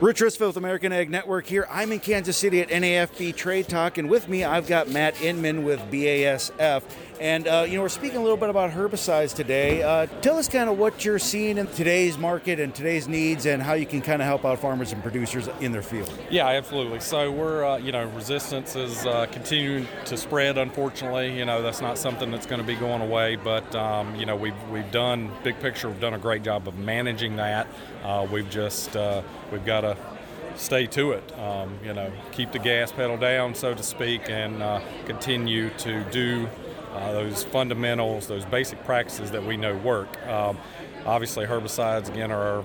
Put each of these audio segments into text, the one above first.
Rich Ristvedt with American Ag Network here. I'm in Kansas City at NAFB Trade Talk, and with me I've got Matt Inman with BASF. And, uh, you know, we're speaking a little bit about herbicides today. Uh, tell us kind of what you're seeing in today's market and today's needs and how you can kind of help out farmers and producers in their field. Yeah, absolutely. So we're, uh, you know, resistance is uh, continuing to spread, unfortunately. You know, that's not something that's going to be going away, but, um, you know, we've, we've done, big picture, we've done a great job of managing that. Uh, we've just, uh, we've got to stay to it. Um, you know, keep the gas pedal down, so to speak, and uh, continue to do uh, those fundamentals, those basic practices that we know work. Um, obviously, herbicides again are our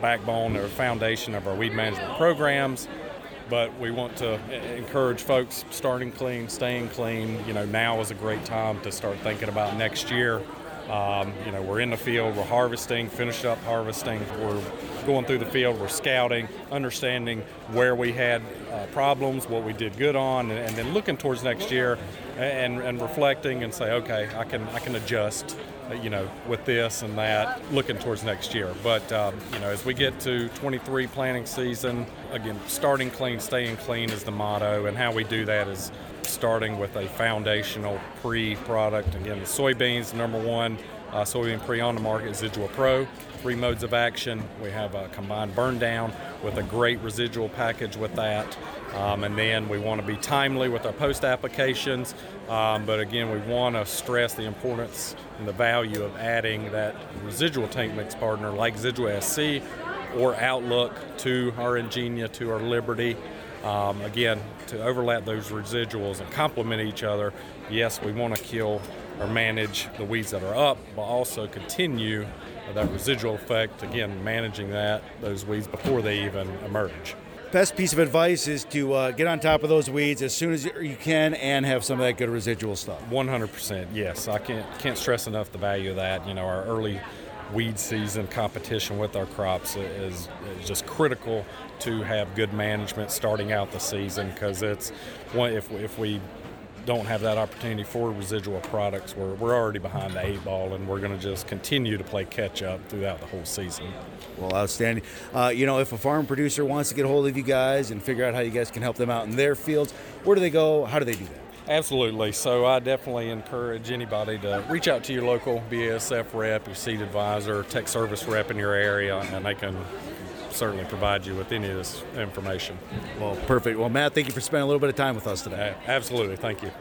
backbone or foundation of our weed management programs. But we want to encourage folks starting clean, staying clean. You know, now is a great time to start thinking about next year. Um, you know, we're in the field, we're harvesting, finished up harvesting, we're going through the field, we're scouting, understanding where we had uh, problems, what we did good on, and, and, then looking towards next year and, and reflecting and say, okay, I can I can adjust, uh, you know, with this and that, looking towards next year. But um, you know, as we get to 23 planting season, again, starting clean, staying clean is the motto, and how we do that is starting with a foundational pre-product. Again, soybeans, number one uh, soybean pre on the market, Zidua Pro. Three modes of action. We have a combined burn down with a great residual package with that. Um, and then we want to be timely with our post applications. Um, but again, we want to stress the importance and the value of adding that residual tank mix partner like Zidua SC or Outlook to our Engenia, to our Liberty. Um, again, to overlap those residuals and complement each other. Yes, we want to kill or manage the weeds that are up, but also continue that residual effect, again, managing that, those weeds before they even emerge. Best piece of advice is to uh, get on top of those weeds as soon as you can and have some of that good residual stuff. 100%, yes. I can't, can't stress enough the value of that. You know, our early weed season competition with our crops is, is just critical to have good management starting out the season because it's one if, if we don't have that opportunity for residual products, we're, we're already behind the eight ball, and we're going to just continue to play catch up throughout the whole season. Well, outstanding. Uh, you know, if a farm producer wants to get a hold of you guys and figure out how you guys can help them out in their fields, where do they go? How do they do that? Absolutely. So I definitely encourage anybody to reach out to your local BASF rep, your seed advisor, tech service rep in your area, and they can certainly provide you with any of this information. Well, perfect. Well, Matt, thank you for spending a little bit of time with us today. Absolutely. Thank you.